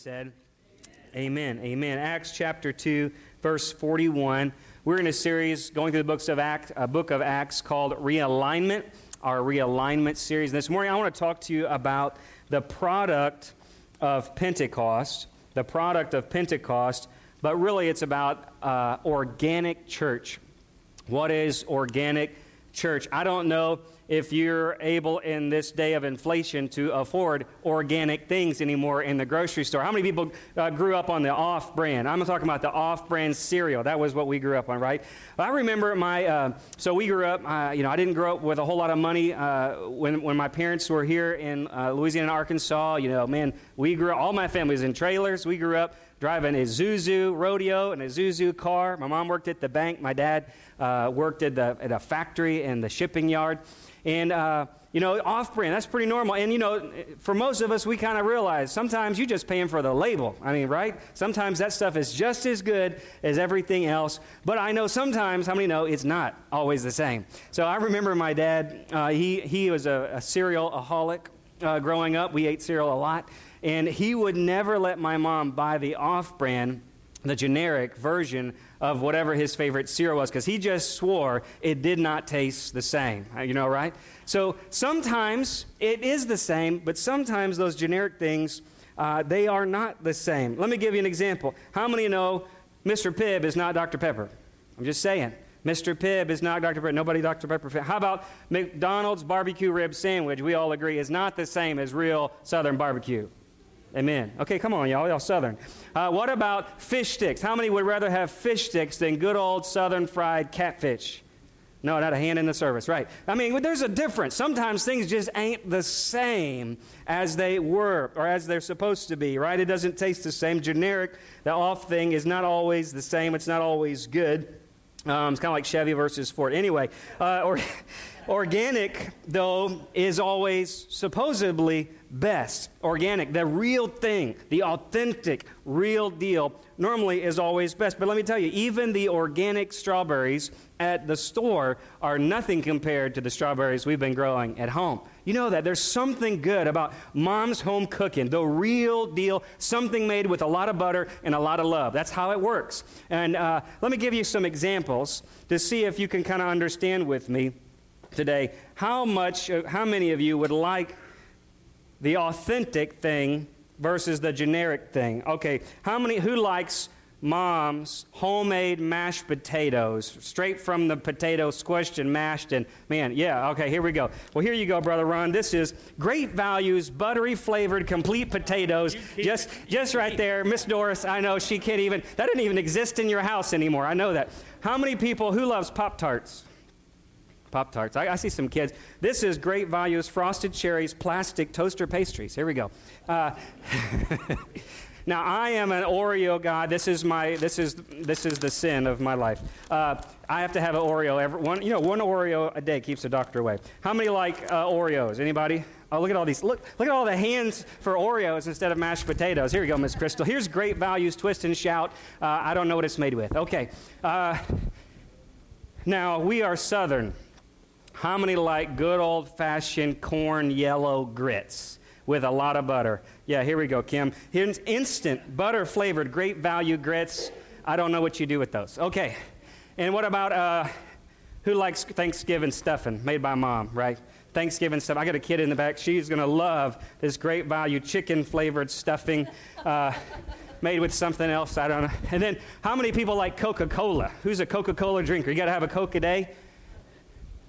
said, Amen. Amen. Acts chapter 2, verse 41. We're in a series going through the books of Acts, a book of Acts called Realignment, our realignment series. This morning I want to talk to you about the product of Pentecost, the product of Pentecost, but really it's about uh, organic church. What is organic church? I don't know if you're able in this day of inflation to afford organic things anymore in the grocery store. How many people uh, grew up on the off brand? I'm talking about the off brand cereal. That was what we grew up on, right? I remember my, uh, so we grew up, uh, you know, I didn't grow up with a whole lot of money uh, when, when my parents were here in uh, Louisiana Arkansas. You know, man, we grew up, all my family was in trailers. We grew up driving a Isuzu rodeo and a Isuzu car. My mom worked at the bank. My dad uh, worked at, the, at a factory in the shipping yard. And, uh, you know, off brand, that's pretty normal. And, you know, for most of us, we kind of realize sometimes you're just paying for the label. I mean, right? Sometimes that stuff is just as good as everything else. But I know sometimes, how many know it's not always the same? So I remember my dad, uh, he, he was a, a cereal aholic uh, growing up. We ate cereal a lot. And he would never let my mom buy the off brand the generic version of whatever his favorite cereal was because he just swore it did not taste the same. Uh, you know, right? So sometimes it is the same, but sometimes those generic things, uh, they are not the same. Let me give you an example. How many know Mr. Pibb is not Dr. Pepper? I'm just saying. Mr. Pibb is not Dr. Pepper. Nobody Dr. Pepper. How about McDonald's barbecue rib sandwich? We all agree is not the same as real Southern barbecue. Amen. Okay, come on, y'all. Y'all Southern. Uh, what about fish sticks? How many would rather have fish sticks than good old Southern fried catfish? No, not a hand in the service, right? I mean, there's a difference. Sometimes things just ain't the same as they were or as they're supposed to be, right? It doesn't taste the same. Generic, the off thing is not always the same. It's not always good. Um, it's kind of like Chevy versus Ford. Anyway, uh, or, organic, though, is always supposedly best. Organic, the real thing, the authentic, real deal, normally is always best. But let me tell you, even the organic strawberries at the store are nothing compared to the strawberries we've been growing at home. You know that. There's something good about mom's home cooking, the real deal, something made with a lot of butter and a lot of love. That's how it works. And uh, let me give you some examples to see if you can kind of understand with me today how much, uh, how many of you would like the authentic thing versus the generic thing. Okay, how many, who likes mom's homemade mashed potatoes, straight from the potato squished and mashed and man, yeah, okay, here we go. Well, here you go, brother Ron. This is great values, buttery flavored, complete potatoes. Just just right there. Miss Doris, I know she can't even that didn't even exist in your house anymore. I know that. How many people who loves Pop Tarts? Pop Tarts. I, I, see some kids. This is great values frosted cherries, plastic toaster pastries. Here we go. Uh, now I am an Oreo guy. This is my this is this is the sin of my life. Uh, I have to have an Oreo every one. You know, one Oreo a day keeps the doctor away. How many like uh, Oreos? Anybody? Oh, look at all these. Look, look at all the hands for Oreos instead of mashed potatoes. Here we go, Miss Crystal. Here's great values. Twist and shout. Uh, I don't know what it's made with. Okay. Uh, now we are Southern. How many like good old fashioned corn yellow grits with a lot of butter? Yeah, here we go, Kim. Here's instant butter flavored great value grits. I don't know what you do with those. Okay. And what about uh, who likes Thanksgiving stuffing made by mom, right? Thanksgiving stuff. I got a kid in the back. She's going to love this great value chicken flavored stuffing uh, made with something else. I don't know. And then, how many people like Coca Cola? Who's a Coca Cola drinker? You got to have a Coke a day?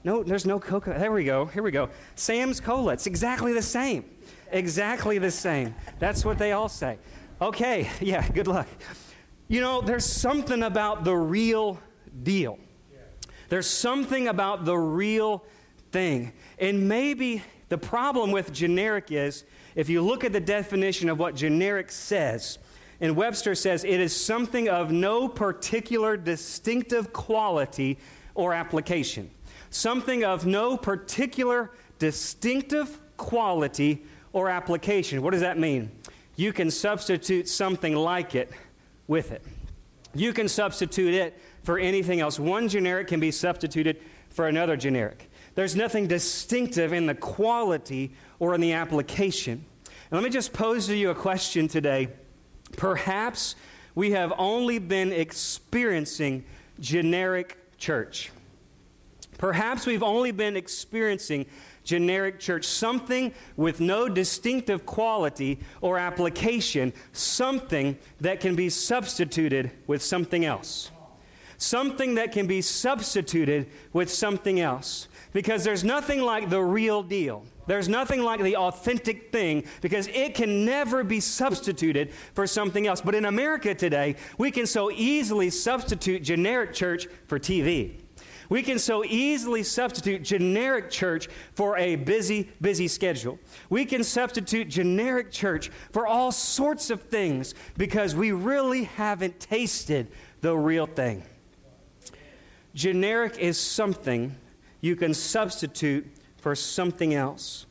No, there's no Coca. There we go. Here we go. Sam's Cola. It's exactly the same. Exactly the same. That's what they all say. Okay, yeah, good luck. You know, there's something about the real deal. There's something about the real thing. And maybe the problem with generic is if you look at the definition of what generic says, and Webster says it is something of no particular distinctive quality or application something of no particular distinctive quality or application. What does that mean? You can substitute something like it with it. You can substitute it for anything else. One generic can be substituted for another generic. There's nothing distinctive in the quality or in the application. And let me just pose to you a question today Perhaps we have only been experiencing generic church. Perhaps we've only been experiencing generic church, something with no distinctive quality or application, something that can be substituted with something else. Something that can be substituted with something else. Because there's nothing like the real deal. There's nothing like the authentic thing because it can never be substituted for something else. But in America today, we can so easily substitute generic church for TV. We can so easily substitute generic church for a busy, busy schedule. We can substitute generic church for all sorts of things because we really haven't tasted the real thing. Generic is something you can substitute for something else.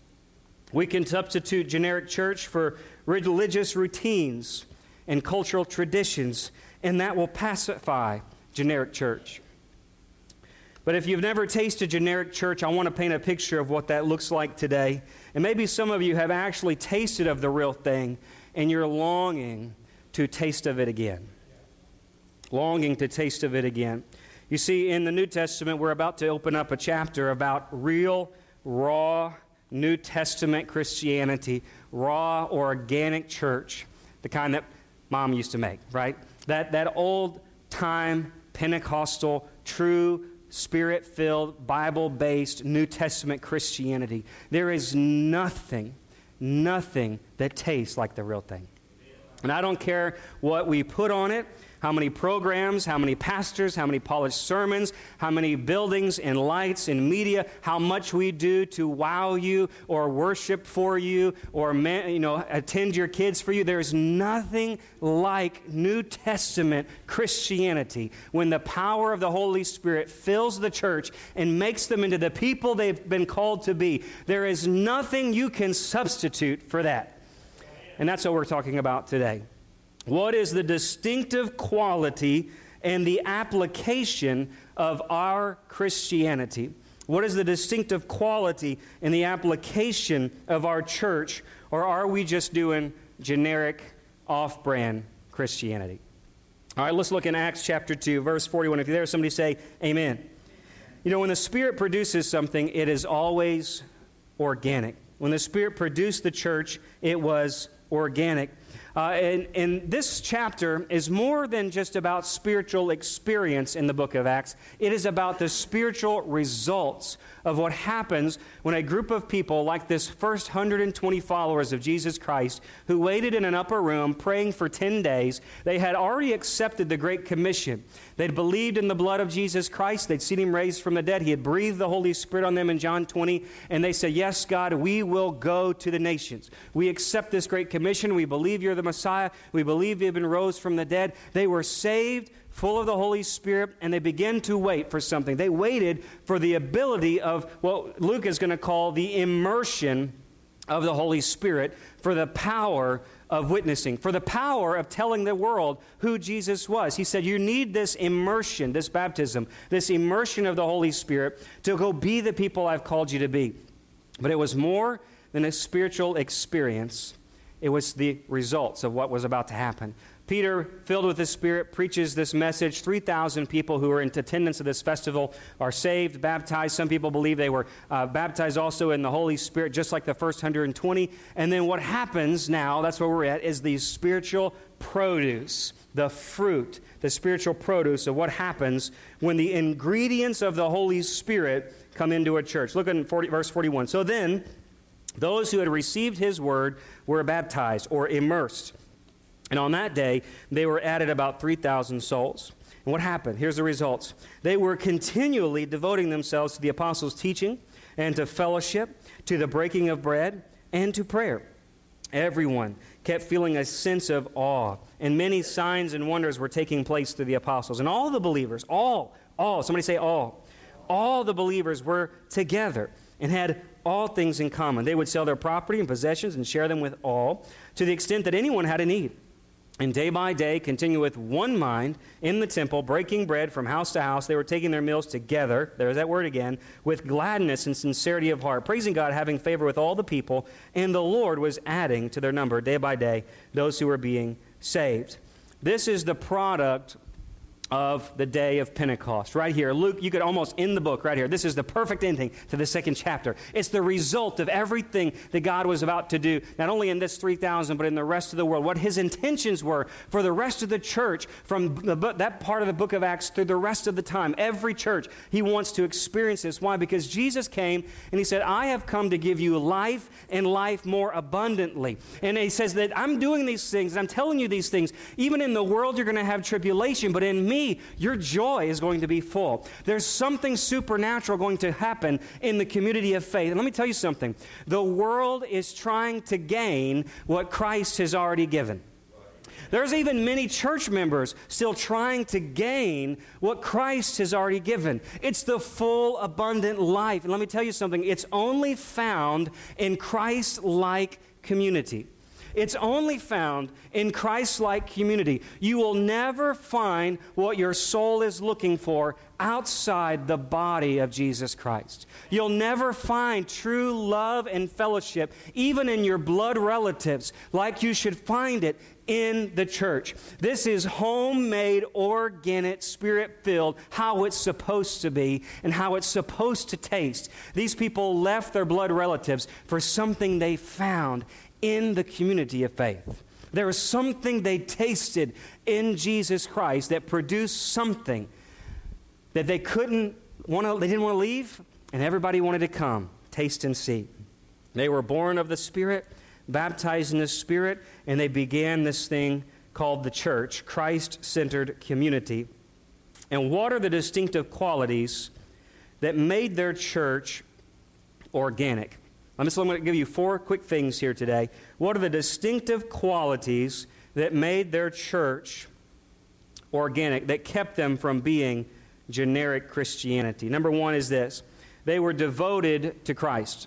We can substitute generic church for religious routines and cultural traditions, and that will pacify generic church. But if you've never tasted generic church, I want to paint a picture of what that looks like today. And maybe some of you have actually tasted of the real thing, and you're longing to taste of it again. Longing to taste of it again. You see, in the New Testament, we're about to open up a chapter about real, raw, New Testament Christianity, raw, organic church, the kind that mom used to make, right? That, that old time Pentecostal, true, spirit filled, Bible based New Testament Christianity. There is nothing, nothing that tastes like the real thing. And I don't care what we put on it how many programs, how many pastors, how many polished sermons, how many buildings and lights and media, how much we do to wow you or worship for you or you know attend your kids for you. There's nothing like New Testament Christianity when the power of the Holy Spirit fills the church and makes them into the people they've been called to be. There is nothing you can substitute for that. And that's what we're talking about today. What is the distinctive quality and the application of our Christianity? What is the distinctive quality and the application of our church? Or are we just doing generic, off brand Christianity? All right, let's look in Acts chapter 2, verse 41. If you're there, somebody say, Amen. You know, when the Spirit produces something, it is always organic. When the Spirit produced the church, it was organic. Uh, and, and this chapter is more than just about spiritual experience in the book of Acts. It is about the spiritual results of what happens when a group of people, like this first 120 followers of Jesus Christ, who waited in an upper room praying for 10 days, they had already accepted the Great Commission. They'd believed in the blood of Jesus Christ, they'd seen him raised from the dead, he had breathed the Holy Spirit on them in John 20, and they said, Yes, God, we will go to the nations. We accept this Great Commission. We believe you're the Messiah. We believe you've been rose from the dead. They were saved full of the Holy Spirit, and they begin to wait for something. They waited for the ability of what Luke is going to call the immersion of the Holy Spirit, for the power of witnessing, for the power of telling the world who Jesus was. He said, You need this immersion, this baptism, this immersion of the Holy Spirit to go be the people I've called you to be. But it was more than a spiritual experience, it was the results of what was about to happen. Peter, filled with the Spirit, preaches this message. 3,000 people who are in attendance of this festival are saved, baptized. Some people believe they were uh, baptized also in the Holy Spirit, just like the first 120. And then what happens now, that's where we're at, is the spiritual produce, the fruit, the spiritual produce of what happens when the ingredients of the Holy Spirit come into a church. Look at 40, verse 41. So then, those who had received his word were baptized or immersed and on that day, they were added about 3,000 souls. And what happened? Here's the results. They were continually devoting themselves to the apostles' teaching and to fellowship, to the breaking of bread, and to prayer. Everyone kept feeling a sense of awe, and many signs and wonders were taking place through the apostles. And all the believers, all, all, somebody say all, all the believers were together and had all things in common. They would sell their property and possessions and share them with all to the extent that anyone had a need and day by day continue with one mind in the temple, breaking bread from house to house. They were taking their meals together, there's that word again, with gladness and sincerity of heart, praising God, having favor with all the people. And the Lord was adding to their number day by day those who were being saved. This is the product of the day of Pentecost. Right here, Luke, you could almost end the book right here. This is the perfect ending to the second chapter. It's the result of everything that God was about to do, not only in this 3,000, but in the rest of the world. What his intentions were for the rest of the church from the, that part of the book of Acts through the rest of the time. Every church, he wants to experience this. Why? Because Jesus came and he said, I have come to give you life and life more abundantly. And he says that I'm doing these things, I'm telling you these things. Even in the world, you're going to have tribulation, but in me, your joy is going to be full. There's something supernatural going to happen in the community of faith. And let me tell you something the world is trying to gain what Christ has already given. There's even many church members still trying to gain what Christ has already given. It's the full, abundant life. And let me tell you something it's only found in Christ like community. It's only found in Christ like community. You will never find what your soul is looking for outside the body of Jesus Christ. You'll never find true love and fellowship, even in your blood relatives, like you should find it in the church. This is homemade, organic, spirit filled, how it's supposed to be and how it's supposed to taste. These people left their blood relatives for something they found in the community of faith. There was something they tasted in Jesus Christ that produced something that they couldn't want to, they didn't want to leave, and everybody wanted to come, taste and see. They were born of the Spirit, baptized in the Spirit, and they began this thing called the church, Christ centered community. And what are the distinctive qualities that made their church organic? I'm just going to give you four quick things here today. What are the distinctive qualities that made their church organic, that kept them from being generic Christianity? Number one is this they were devoted to Christ.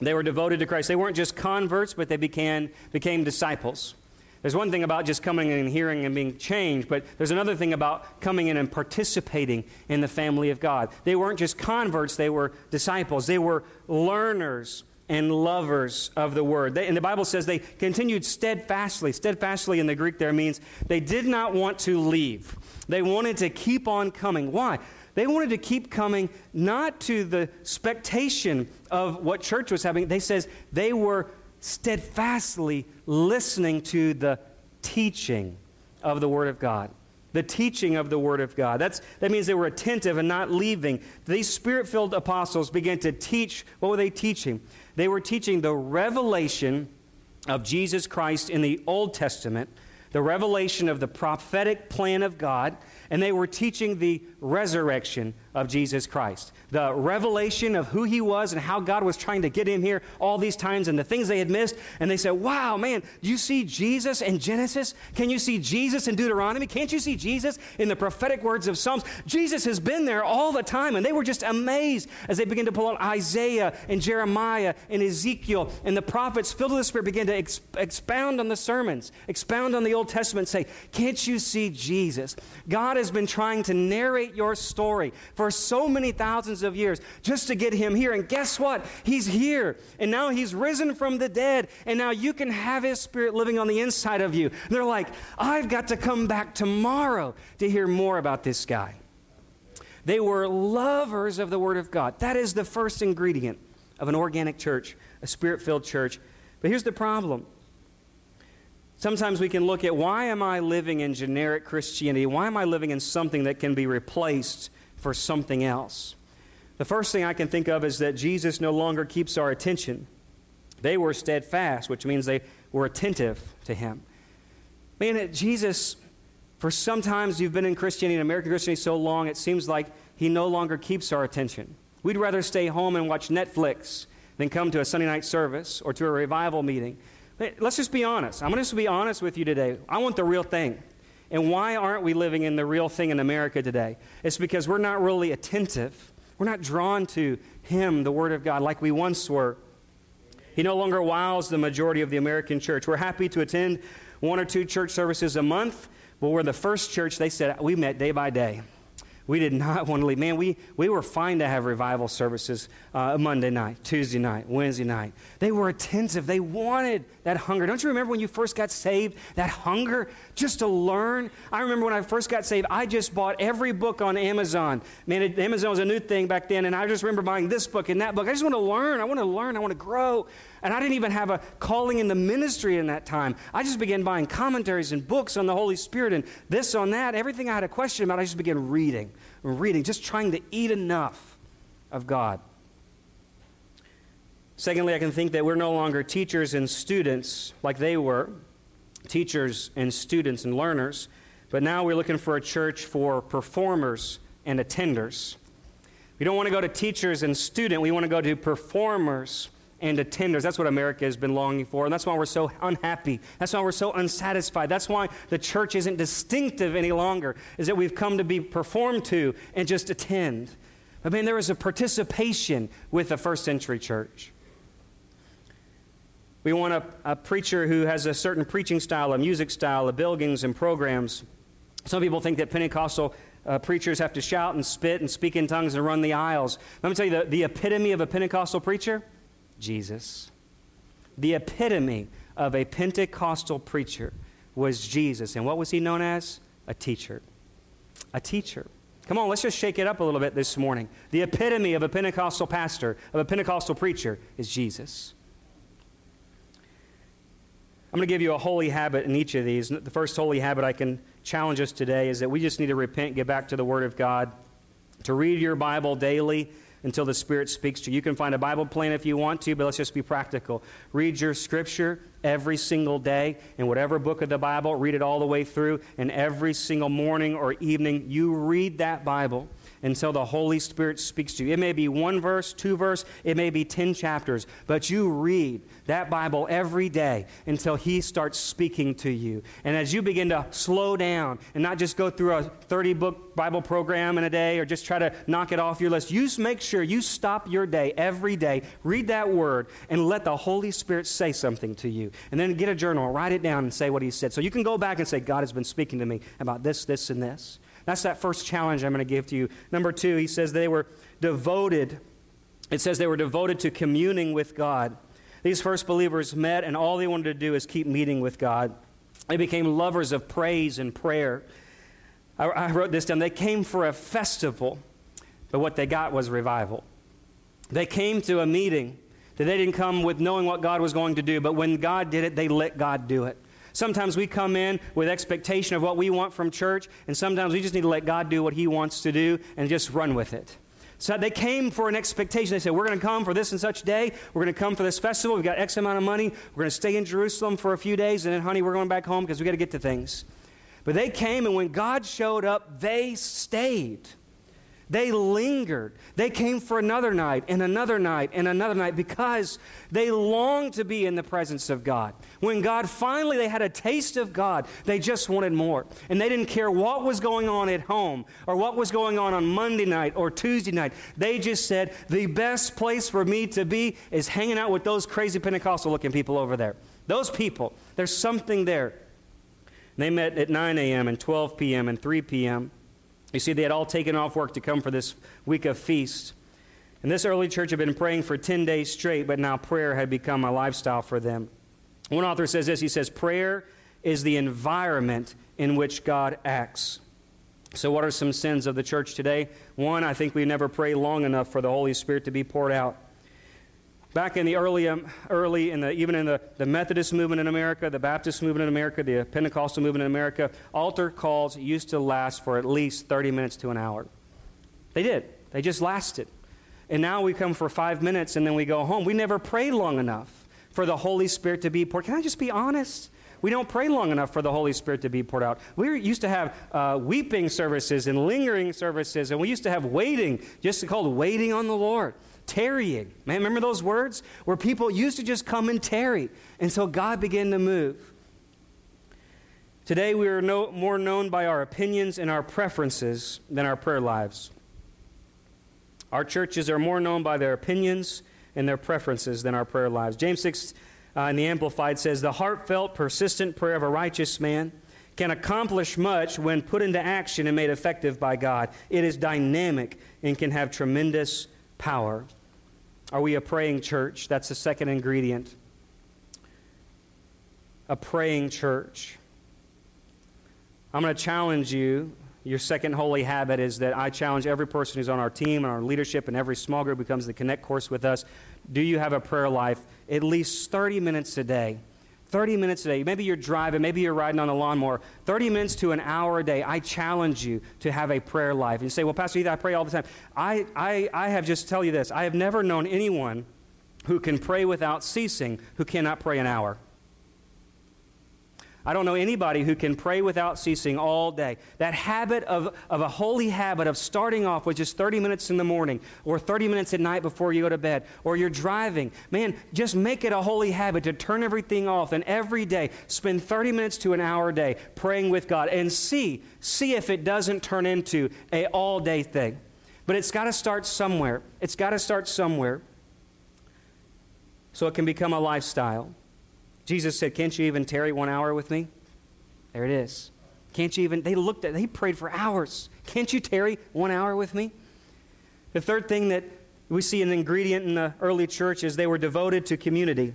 They were devoted to Christ. They weren't just converts, but they became, became disciples. There's one thing about just coming in and hearing and being changed, but there's another thing about coming in and participating in the family of God. They weren't just converts, they were disciples. They were learners and lovers of the word. They, and the Bible says they continued steadfastly. Steadfastly in the Greek there means they did not want to leave. They wanted to keep on coming. Why? They wanted to keep coming not to the spectation of what church was having. They says they were steadfastly listening to the teaching of the word of God the teaching of the Word of God. That's, that means they were attentive and not leaving. These spirit filled apostles began to teach. What were they teaching? They were teaching the revelation of Jesus Christ in the Old Testament, the revelation of the prophetic plan of God, and they were teaching the resurrection of Jesus Christ. The revelation of who he was and how God was trying to get him here all these times and the things they had missed. And they said, Wow, man, do you see Jesus in Genesis? Can you see Jesus in Deuteronomy? Can't you see Jesus in the prophetic words of Psalms? Jesus has been there all the time. And they were just amazed as they began to pull out Isaiah and Jeremiah and Ezekiel and the prophets filled with the Spirit began to ex- expound on the sermons, expound on the Old Testament, say, Can't you see Jesus? God has been trying to narrate your story for so many thousands of years just to get him here. And guess what? He's here. And now he's risen from the dead. And now you can have his spirit living on the inside of you. They're like, I've got to come back tomorrow to hear more about this guy. They were lovers of the Word of God. That is the first ingredient of an organic church, a spirit filled church. But here's the problem Sometimes we can look at why am I living in generic Christianity? Why am I living in something that can be replaced for something else? The first thing I can think of is that Jesus no longer keeps our attention. They were steadfast, which means they were attentive to him. Man, Jesus, for sometimes you've been in Christianity, in American Christianity so long, it seems like he no longer keeps our attention. We'd rather stay home and watch Netflix than come to a Sunday night service or to a revival meeting. Let's just be honest. I'm going to be honest with you today. I want the real thing. And why aren't we living in the real thing in America today? It's because we're not really attentive. We're not drawn to Him, the Word of God, like we once were. He no longer wows the majority of the American church. We're happy to attend one or two church services a month, but we're the first church they said we met day by day. We did not want to leave. Man, we, we were fine to have revival services uh, Monday night, Tuesday night, Wednesday night. They were attentive. They wanted that hunger. Don't you remember when you first got saved? That hunger just to learn? I remember when I first got saved, I just bought every book on Amazon. Man, it, Amazon was a new thing back then, and I just remember buying this book and that book. I just want to learn. I want to learn. I want to grow. And I didn't even have a calling in the ministry in that time. I just began buying commentaries and books on the Holy Spirit and this on that. Everything I had a question about, I just began reading reading, just trying to eat enough of God. Secondly, I can think that we're no longer teachers and students like they were, teachers and students and learners, but now we're looking for a church for performers and attenders. We don't want to go to teachers and student, we want to go to performers and attenders. That's what America has been longing for, and that's why we're so unhappy. That's why we're so unsatisfied. That's why the church isn't distinctive any longer, is that we've come to be performed to and just attend. I mean, there was a participation with the first century church. We want a, a preacher who has a certain preaching style, a music style, a buildings and programs. Some people think that Pentecostal uh, preachers have to shout and spit and speak in tongues and run the aisles. Let me tell you the, the epitome of a Pentecostal preacher Jesus. The epitome of a Pentecostal preacher was Jesus. And what was he known as? A teacher. A teacher. Come on, let's just shake it up a little bit this morning. The epitome of a Pentecostal pastor, of a Pentecostal preacher, is Jesus. I'm going to give you a holy habit in each of these. The first holy habit I can challenge us today is that we just need to repent, get back to the Word of God, to read your Bible daily until the Spirit speaks to you. You can find a Bible plan if you want to, but let's just be practical. Read your scripture every single day in whatever book of the Bible, read it all the way through, and every single morning or evening, you read that Bible until the Holy Spirit speaks to you. It may be one verse, two verse, it may be 10 chapters, but you read that Bible every day until He starts speaking to you. And as you begin to slow down and not just go through a 30 book Bible program in a day or just try to knock it off your list, you make sure you stop your day every day, read that word, and let the Holy Spirit say something to you. And then get a journal, write it down, and say what He said. So you can go back and say, God has been speaking to me about this, this, and this. That's that first challenge I'm going to give to you. Number two, he says they were devoted. It says they were devoted to communing with God. These first believers met, and all they wanted to do is keep meeting with God. They became lovers of praise and prayer. I, I wrote this down. They came for a festival, but what they got was revival. They came to a meeting that they didn't come with knowing what God was going to do, but when God did it, they let God do it. Sometimes we come in with expectation of what we want from church, and sometimes we just need to let God do what He wants to do and just run with it. So they came for an expectation. They said, We're going to come for this and such day. We're going to come for this festival. We've got X amount of money. We're going to stay in Jerusalem for a few days, and then, honey, we're going back home because we got to get to things. But they came, and when God showed up, they stayed. They lingered. They came for another night and another night and another night because they longed to be in the presence of God. When God finally they had a taste of God, they just wanted more. And they didn't care what was going on at home or what was going on on Monday night or Tuesday night. They just said, "The best place for me to be is hanging out with those crazy Pentecostal looking people over there." Those people, there's something there. They met at 9 a.m. and 12 p.m. and 3 p.m. You see, they had all taken off work to come for this week of feast. And this early church had been praying for 10 days straight, but now prayer had become a lifestyle for them. One author says this he says, Prayer is the environment in which God acts. So, what are some sins of the church today? One, I think we never pray long enough for the Holy Spirit to be poured out. Back in the early, um, early in the, even in the, the Methodist movement in America, the Baptist movement in America, the Pentecostal movement in America, altar calls used to last for at least 30 minutes to an hour. They did. They just lasted. And now we come for five minutes and then we go home. We never prayed long enough for the Holy Spirit to be poured. Can I just be honest? We don't pray long enough for the Holy Spirit to be poured out. We used to have uh, weeping services and lingering services, and we used to have waiting, just called waiting on the Lord tarrying. Man, remember those words? Where people used to just come and tarry until God began to move. Today, we are no, more known by our opinions and our preferences than our prayer lives. Our churches are more known by their opinions and their preferences than our prayer lives. James 6 uh, in the Amplified says, The heartfelt, persistent prayer of a righteous man can accomplish much when put into action and made effective by God. It is dynamic and can have tremendous power. Are we a praying church? That's the second ingredient. A praying church. I'm going to challenge you. Your second holy habit is that I challenge every person who's on our team and our leadership and every small group who comes to the Connect course with us. Do you have a prayer life at least 30 minutes a day? 30 minutes a day. Maybe you're driving, maybe you're riding on a lawnmower. 30 minutes to an hour a day. I challenge you to have a prayer life. And you say, Well, Pastor Ethan, I pray all the time. I, I, I have just tell you this I have never known anyone who can pray without ceasing who cannot pray an hour. I don't know anybody who can pray without ceasing all day. That habit of, of a holy habit of starting off with just 30 minutes in the morning or 30 minutes at night before you go to bed or you're driving, man, just make it a holy habit to turn everything off and every day spend 30 minutes to an hour a day praying with God and see, see if it doesn't turn into a all day thing. But it's got to start somewhere. It's got to start somewhere so it can become a lifestyle. Jesus said, Can't you even tarry one hour with me? There it is. Can't you even? They looked at, they prayed for hours. Can't you tarry one hour with me? The third thing that we see an ingredient in the early church is they were devoted to community.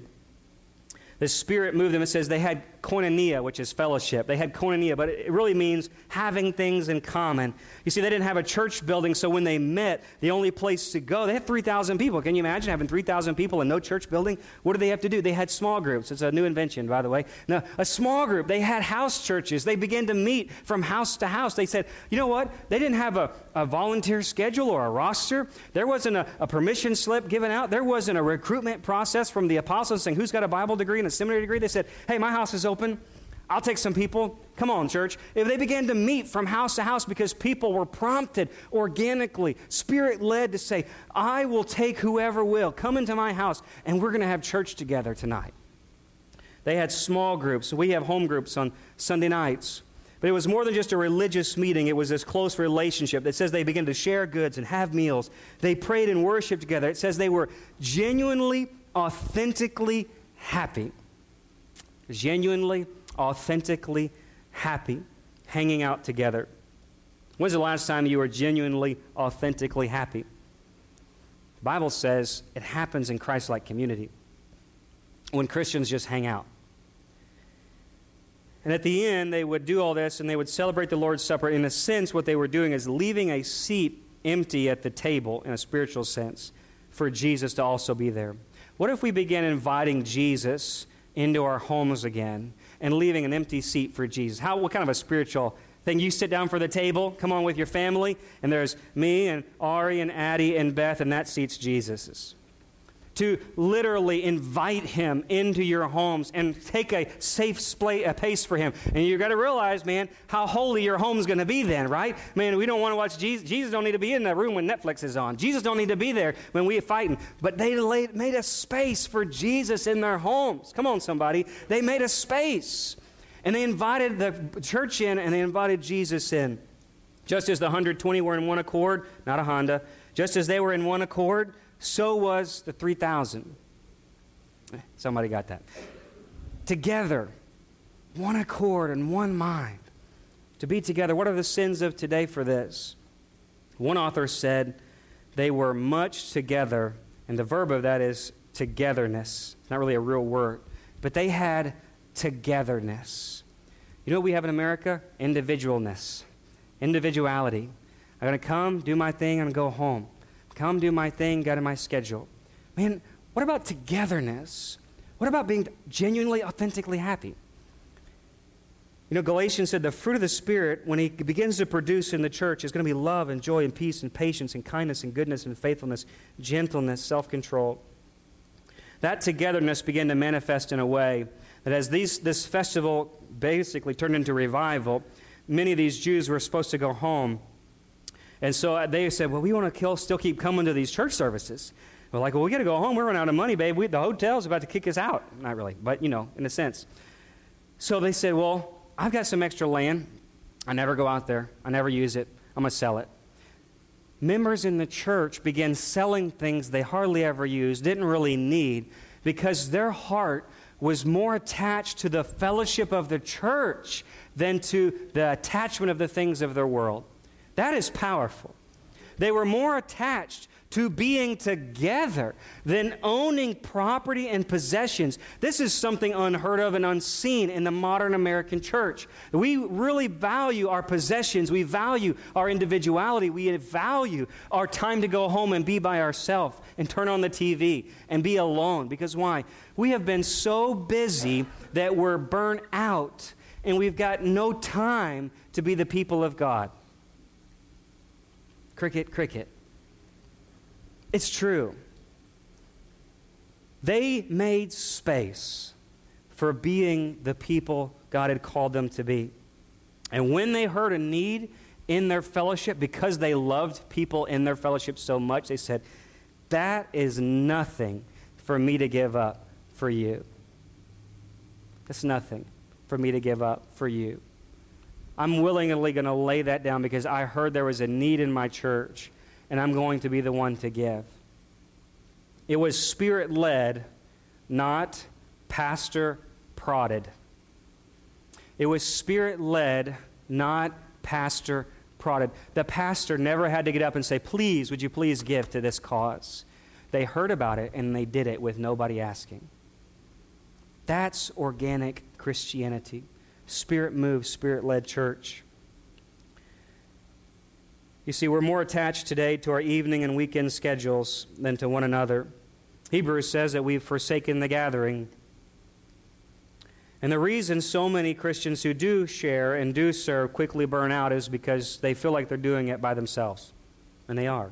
The Spirit moved them. It says they had koinonia, which is fellowship. They had koinonia, but it really means having things in common. You see, they didn't have a church building, so when they met, the only place to go, they had 3,000 people. Can you imagine having 3,000 people and no church building? What did they have to do? They had small groups. It's a new invention, by the way. Now, a small group. They had house churches. They began to meet from house to house. They said, you know what? They didn't have a, a volunteer schedule or a roster. There wasn't a, a permission slip given out. There wasn't a recruitment process from the apostles saying, who's got a Bible degree and a seminary degree? They said, hey, my house is open open. I'll take some people. Come on, church. If they began to meet from house to house because people were prompted organically, spirit led to say, I will take whoever will. Come into my house and we're going to have church together tonight. They had small groups. We have home groups on Sunday nights. But it was more than just a religious meeting, it was this close relationship. It says they began to share goods and have meals. They prayed and worshiped together. It says they were genuinely, authentically happy genuinely, authentically happy hanging out together. When's the last time you were genuinely, authentically happy? The Bible says it happens in Christ like community when Christians just hang out. And at the end, they would do all this and they would celebrate the Lord's Supper. In a sense, what they were doing is leaving a seat empty at the table in a spiritual sense for Jesus to also be there. What if we began inviting Jesus into our homes again and leaving an empty seat for Jesus. How, what kind of a spiritual thing? You sit down for the table, come on with your family, and there's me and Ari and Addie and Beth, and that seat's Jesus's to literally invite him into your homes and take a safe splay, a pace for him. And you got to realize, man, how holy your home's going to be then, right? Man, we don't want to watch Jesus. Jesus don't need to be in the room when Netflix is on. Jesus don't need to be there when we're fighting. But they laid, made a space for Jesus in their homes. Come on, somebody. They made a space. And they invited the church in and they invited Jesus in. Just as the 120 were in one accord, not a Honda, just as they were in one accord, so was the 3,000. Somebody got that. Together, one accord and one mind. To be together. What are the sins of today for this? One author said they were much together, and the verb of that is togetherness. It's not really a real word, but they had togetherness. You know what we have in America? Individualness, individuality. I'm going to come, do my thing, and go home come do my thing, get in my schedule. Man, what about togetherness? What about being genuinely, authentically happy? You know, Galatians said the fruit of the Spirit, when he begins to produce in the church, is going to be love and joy and peace and patience and kindness and goodness and faithfulness, gentleness, self control. That togetherness began to manifest in a way that as these, this festival basically turned into revival, many of these Jews were supposed to go home and so they said, well, we want to still keep coming to these church services. We're like, well, we got to go home. We're running out of money, babe. We, the hotel's about to kick us out. Not really, but, you know, in a sense. So they said, well, I've got some extra land. I never go out there. I never use it. I'm going to sell it. Members in the church began selling things they hardly ever used, didn't really need, because their heart was more attached to the fellowship of the church than to the attachment of the things of their world. That is powerful. They were more attached to being together than owning property and possessions. This is something unheard of and unseen in the modern American church. We really value our possessions, we value our individuality, we value our time to go home and be by ourselves and turn on the TV and be alone. Because why? We have been so busy that we're burnt out and we've got no time to be the people of God. Cricket, cricket. It's true. They made space for being the people God had called them to be. And when they heard a need in their fellowship, because they loved people in their fellowship so much, they said, That is nothing for me to give up for you. That's nothing for me to give up for you. I'm willingly going to lay that down because I heard there was a need in my church and I'm going to be the one to give. It was spirit led, not pastor prodded. It was spirit led, not pastor prodded. The pastor never had to get up and say, Please, would you please give to this cause? They heard about it and they did it with nobody asking. That's organic Christianity. Spirit moved, spirit led church. You see, we're more attached today to our evening and weekend schedules than to one another. Hebrews says that we've forsaken the gathering. And the reason so many Christians who do share and do serve quickly burn out is because they feel like they're doing it by themselves. And they are.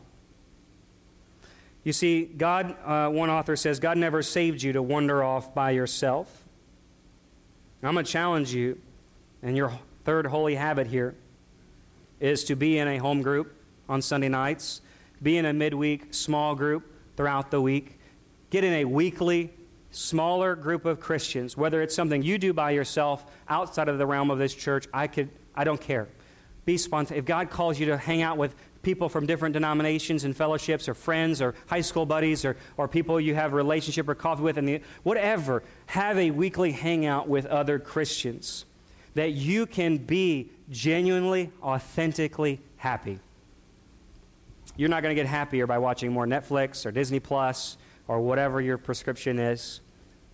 You see, God, uh, one author says, God never saved you to wander off by yourself. I'm going to challenge you, and your third holy habit here is to be in a home group on Sunday nights, be in a midweek small group throughout the week, get in a weekly smaller group of Christians, whether it's something you do by yourself outside of the realm of this church, I could I don't care. Be spontaneous. If God calls you to hang out with people from different denominations and fellowships or friends or high school buddies or, or people you have a relationship or coffee with and the, whatever have a weekly hangout with other christians that you can be genuinely, authentically happy. You're not going to get happier by watching more Netflix or Disney Plus or whatever your prescription is.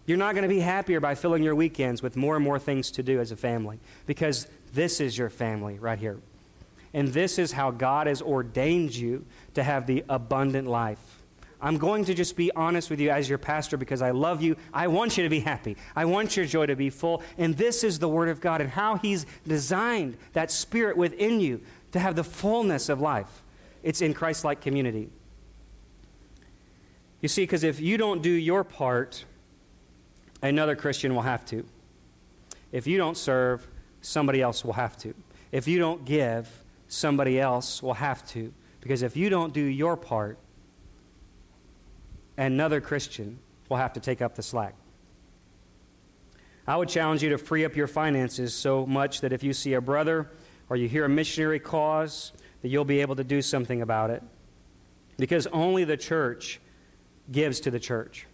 You're not going to be happier by filling your weekends with more and more things to do as a family because this is your family right here. And this is how God has ordained you to have the abundant life. I'm going to just be honest with you as your pastor because I love you. I want you to be happy. I want your joy to be full. And this is the Word of God and how He's designed that spirit within you to have the fullness of life. It's in Christ like community. You see, because if you don't do your part, another Christian will have to. If you don't serve, somebody else will have to. If you don't give, somebody else will have to. Because if you don't do your part, another Christian will have to take up the slack. I would challenge you to free up your finances so much that if you see a brother or you hear a missionary cause, that you'll be able to do something about it. Because only the church gives to the church.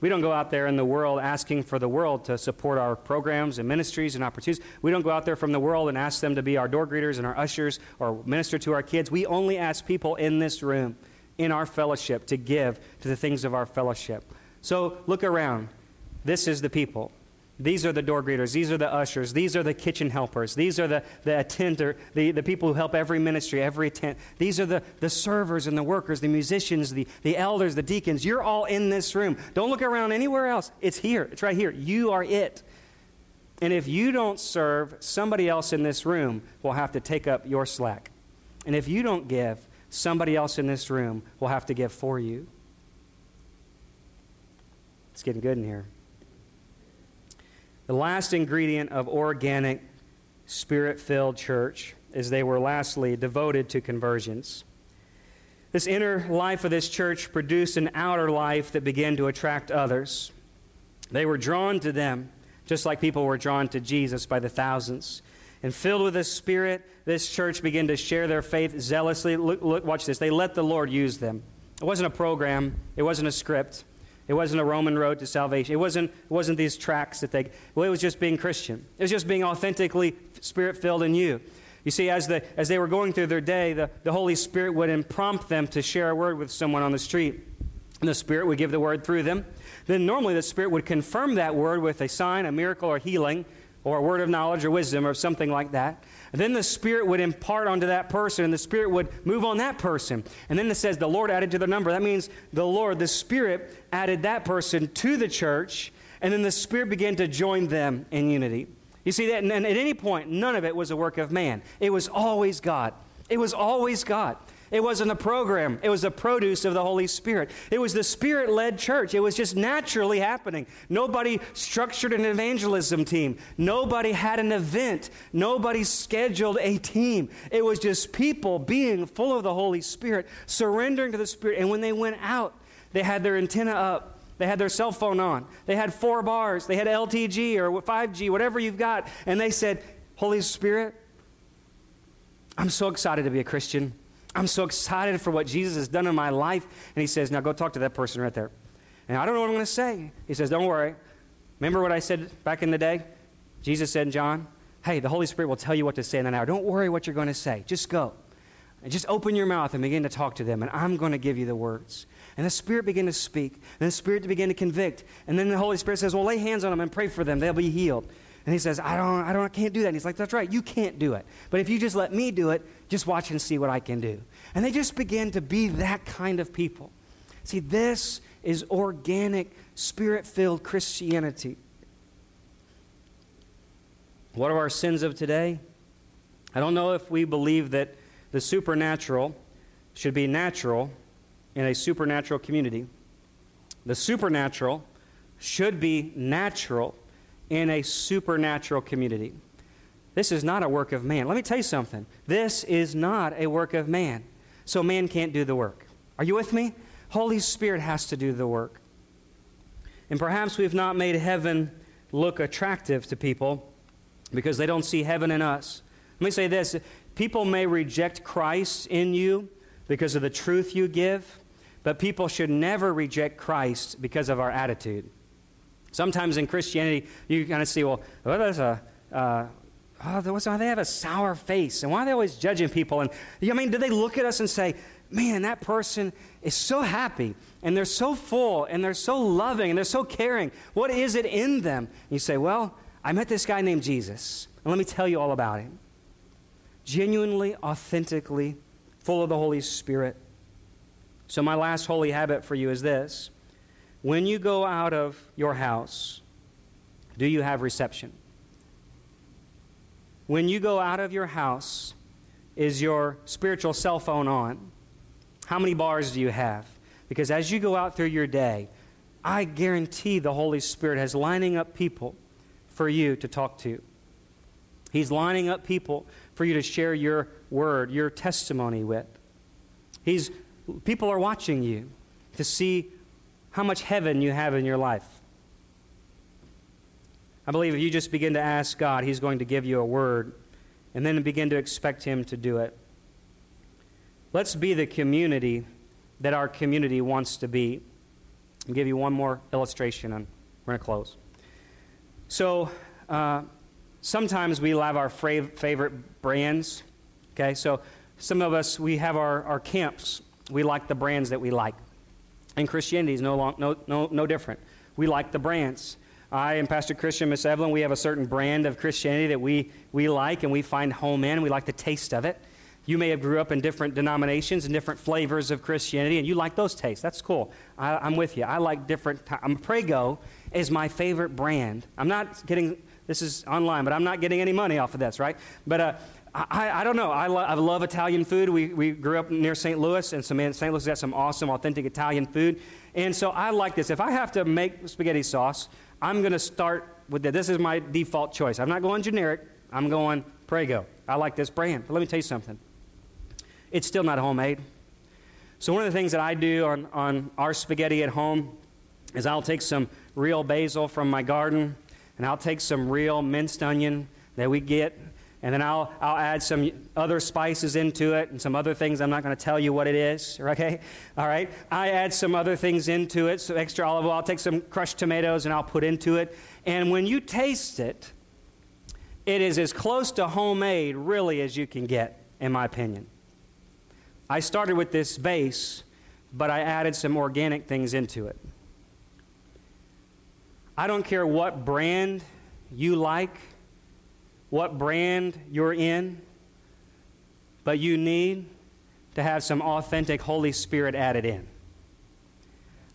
We don't go out there in the world asking for the world to support our programs and ministries and opportunities. We don't go out there from the world and ask them to be our door greeters and our ushers or minister to our kids. We only ask people in this room in our fellowship to give to the things of our fellowship. So look around. This is the people. These are the door greeters. These are the ushers. These are the kitchen helpers. These are the, the attender, the, the people who help every ministry, every tent. These are the, the servers and the workers, the musicians, the, the elders, the deacons. You're all in this room. Don't look around anywhere else. It's here. It's right here. You are it. And if you don't serve, somebody else in this room will have to take up your slack. And if you don't give, somebody else in this room will have to give for you. It's getting good in here. The last ingredient of organic, spirit filled church is they were lastly devoted to conversions. This inner life of this church produced an outer life that began to attract others. They were drawn to them, just like people were drawn to Jesus by the thousands. And filled with the Spirit, this church began to share their faith zealously. Look, look, watch this. They let the Lord use them. It wasn't a program, it wasn't a script. It wasn't a Roman road to salvation. It wasn't, it wasn't these tracks that they, well, it was just being Christian. It was just being authentically spirit filled in you. You see, as, the, as they were going through their day, the, the Holy Spirit would prompt them to share a word with someone on the street. And the Spirit would give the word through them. Then normally the Spirit would confirm that word with a sign, a miracle, or healing, or a word of knowledge or wisdom, or something like that. And then the Spirit would impart onto that person, and the Spirit would move on that person. And then it says the Lord added to the number. That means the Lord, the Spirit, added that person to the church, and then the Spirit began to join them in unity. You see that? And at any point, none of it was a work of man. It was always God. It was always God. It wasn't a program. It was a produce of the Holy Spirit. It was the Spirit led church. It was just naturally happening. Nobody structured an evangelism team. Nobody had an event. Nobody scheduled a team. It was just people being full of the Holy Spirit, surrendering to the Spirit. And when they went out, they had their antenna up. They had their cell phone on. They had four bars. They had LTE or 5G, whatever you've got. And they said, Holy Spirit, I'm so excited to be a Christian. I'm so excited for what Jesus has done in my life. And he says, Now go talk to that person right there. And I don't know what I'm going to say. He says, Don't worry. Remember what I said back in the day? Jesus said in John, Hey, the Holy Spirit will tell you what to say in an hour. Don't worry what you're going to say. Just go. And just open your mouth and begin to talk to them, and I'm going to give you the words. And the Spirit began to speak, and the Spirit began to convict. And then the Holy Spirit says, Well, lay hands on them and pray for them. They'll be healed. And he says, I don't, I don't, I can't do that. And he's like, That's right, you can't do it. But if you just let me do it, just watch and see what I can do. And they just begin to be that kind of people. See, this is organic, spirit filled Christianity. What are our sins of today? I don't know if we believe that the supernatural should be natural in a supernatural community. The supernatural should be natural in a supernatural community. This is not a work of man. Let me tell you something. This is not a work of man. So man can't do the work. Are you with me? Holy Spirit has to do the work. And perhaps we've not made heaven look attractive to people because they don't see heaven in us. Let me say this people may reject Christ in you because of the truth you give, but people should never reject Christ because of our attitude. Sometimes in Christianity, you kind of see, well, well there's a, uh, oh, what's, they have a sour face, and why are they always judging people? And I mean, do they look at us and say, man, that person is so happy, and they're so full, and they're so loving, and they're so caring. What is it in them? And you say, well, I met this guy named Jesus, and let me tell you all about him. Genuinely, authentically, full of the Holy Spirit. So, my last holy habit for you is this when you go out of your house, do you have reception? When you go out of your house, is your spiritual cell phone on? How many bars do you have? Because as you go out through your day, I guarantee the Holy Spirit has lining up people for you to talk to. He's lining up people for you to share your word, your testimony with. He's, people are watching you to see how much heaven you have in your life. I believe if you just begin to ask God, He's going to give you a word, and then begin to expect Him to do it. Let's be the community that our community wants to be. I'll give you one more illustration, and we're going to close. So, uh, sometimes we have our favorite brands. Okay, so some of us, we have our, our camps. We like the brands that we like. And Christianity is no, long, no, no, no different. We like the brands. I and Pastor Christian, Miss Evelyn, we have a certain brand of Christianity that we, we like and we find home in. We like the taste of it. You may have grew up in different denominations and different flavors of Christianity, and you like those tastes. That's cool. I, am with you. I like different. I'm Prego is my favorite brand. I'm not getting this is online, but I'm not getting any money off of this, right? But uh, I, I, don't know. I, lo- I love Italian food. We, we grew up near St. Louis, and so man, St. Louis has some awesome, authentic Italian food. And so I like this. If I have to make spaghetti sauce, I'm going to start with that. This is my default choice. I'm not going generic. I'm going Prego. I like this brand. But let me tell you something. It's still not homemade. So one of the things that I do on, on our spaghetti at home is I'll take some real basil from my garden, and I'll take some real minced onion that we get and then I'll, I'll add some other spices into it and some other things. I'm not going to tell you what it is, okay? All right? I add some other things into it, so extra olive oil. I'll take some crushed tomatoes and I'll put into it. And when you taste it, it is as close to homemade, really, as you can get, in my opinion. I started with this base, but I added some organic things into it. I don't care what brand you like what brand you're in, but you need to have some authentic Holy Spirit added in.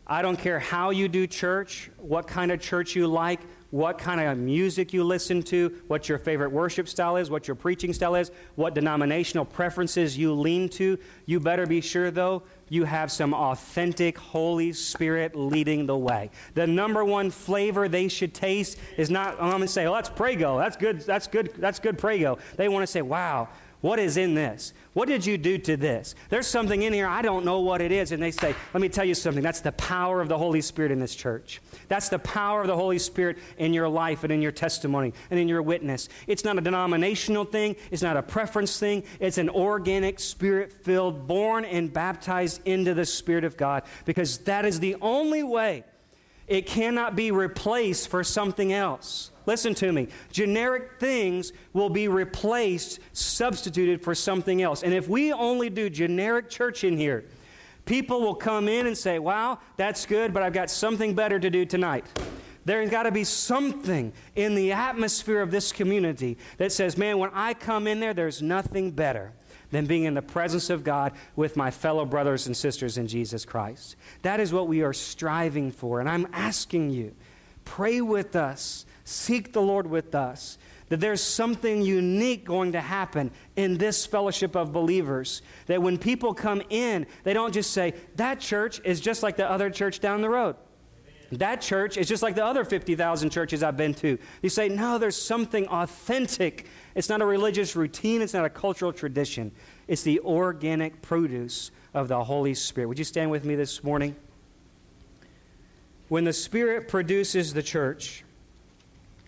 I don't care how you do church, what kind of church you like, what kind of music you listen to, what your favorite worship style is, what your preaching style is, what denominational preferences you lean to. You better be sure, though, you have some authentic Holy Spirit leading the way. The number one flavor they should taste is not, I'm going to say, oh, that's Prego. That's good. That's good. That's good Prego. They want to say, wow, what is in this? What did you do to this? There's something in here, I don't know what it is. And they say, Let me tell you something. That's the power of the Holy Spirit in this church. That's the power of the Holy Spirit in your life and in your testimony and in your witness. It's not a denominational thing, it's not a preference thing. It's an organic, spirit filled, born and baptized into the Spirit of God because that is the only way it cannot be replaced for something else. Listen to me. Generic things will be replaced, substituted for something else. And if we only do generic church in here, people will come in and say, Wow, that's good, but I've got something better to do tonight. There's got to be something in the atmosphere of this community that says, Man, when I come in there, there's nothing better than being in the presence of God with my fellow brothers and sisters in Jesus Christ. That is what we are striving for. And I'm asking you, pray with us seek the Lord with us. That there's something unique going to happen in this fellowship of believers. That when people come in, they don't just say, that church is just like the other church down the road. That church is just like the other 50,000 churches I've been to. You say, no, there's something authentic. It's not a religious routine, it's not a cultural tradition. It's the organic produce of the Holy Spirit. Would you stand with me this morning? When the Spirit produces the church,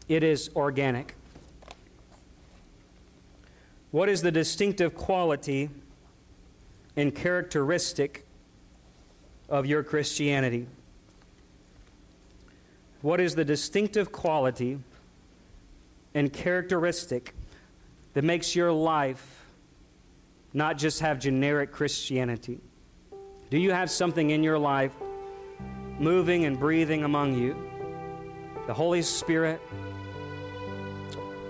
it is organic. What is the distinctive quality and characteristic of your Christianity? What is the distinctive quality and characteristic that makes your life not just have generic Christianity? Do you have something in your life moving and breathing among you? The Holy Spirit,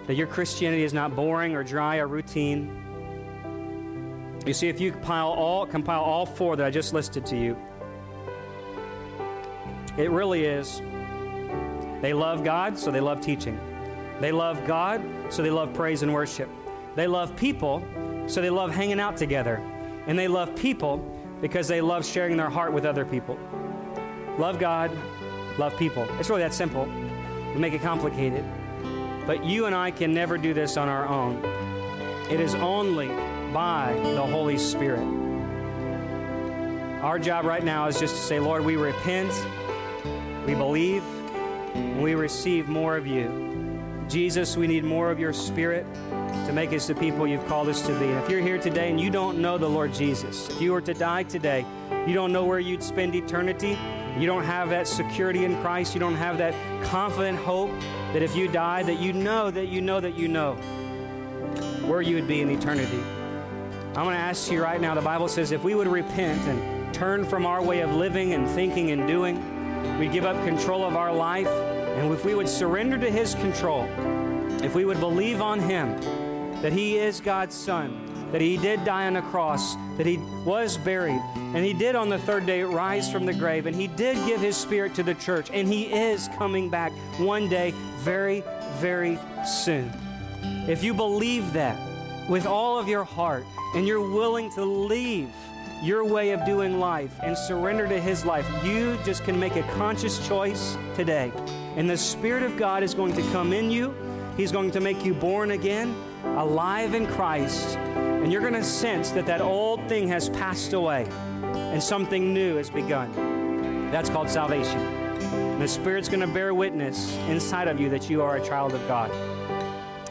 that your Christianity is not boring or dry or routine. You see, if you compile all, compile all four that I just listed to you, it really is. They love God, so they love teaching. They love God, so they love praise and worship. They love people, so they love hanging out together. And they love people because they love sharing their heart with other people. Love God, love people. It's really that simple. We make it complicated. But you and I can never do this on our own. It is only by the Holy Spirit. Our job right now is just to say, Lord, we repent, we believe, and we receive more of you. Jesus, we need more of your Spirit to make us the people you've called us to be. And if you're here today and you don't know the Lord Jesus, if you were to die today, you don't know where you'd spend eternity, you don't have that security in Christ, you don't have that confident hope that if you die, that you know that you know that you know where you would be in eternity. I'm going to ask you right now the Bible says if we would repent and turn from our way of living and thinking and doing, we'd give up control of our life, and if we would surrender to His control, if we would believe on Him that He is God's Son, that he did die on a cross, that he was buried, and he did on the third day rise from the grave, and he did give his spirit to the church, and he is coming back one day very, very soon. If you believe that with all of your heart and you're willing to leave your way of doing life and surrender to His life, you just can make a conscious choice today. And the Spirit of God is going to come in you, He's going to make you born again, alive in Christ, and you're going to sense that that old thing has passed away and something new has begun. That's called salvation. And the Spirit's going to bear witness inside of you that you are a child of God.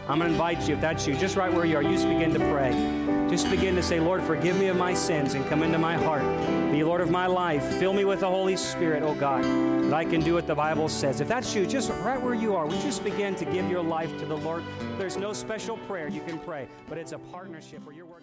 I'm going to invite you, if that's you, just right where you are, you just begin to pray. Just begin to say, Lord, forgive me of my sins and come into my heart. Be Lord of my life. Fill me with the Holy Spirit, oh God, that I can do what the Bible says. If that's you, just right where you are, we just begin to give your life to the Lord. There's no special prayer you can pray, but it's a partnership where you're.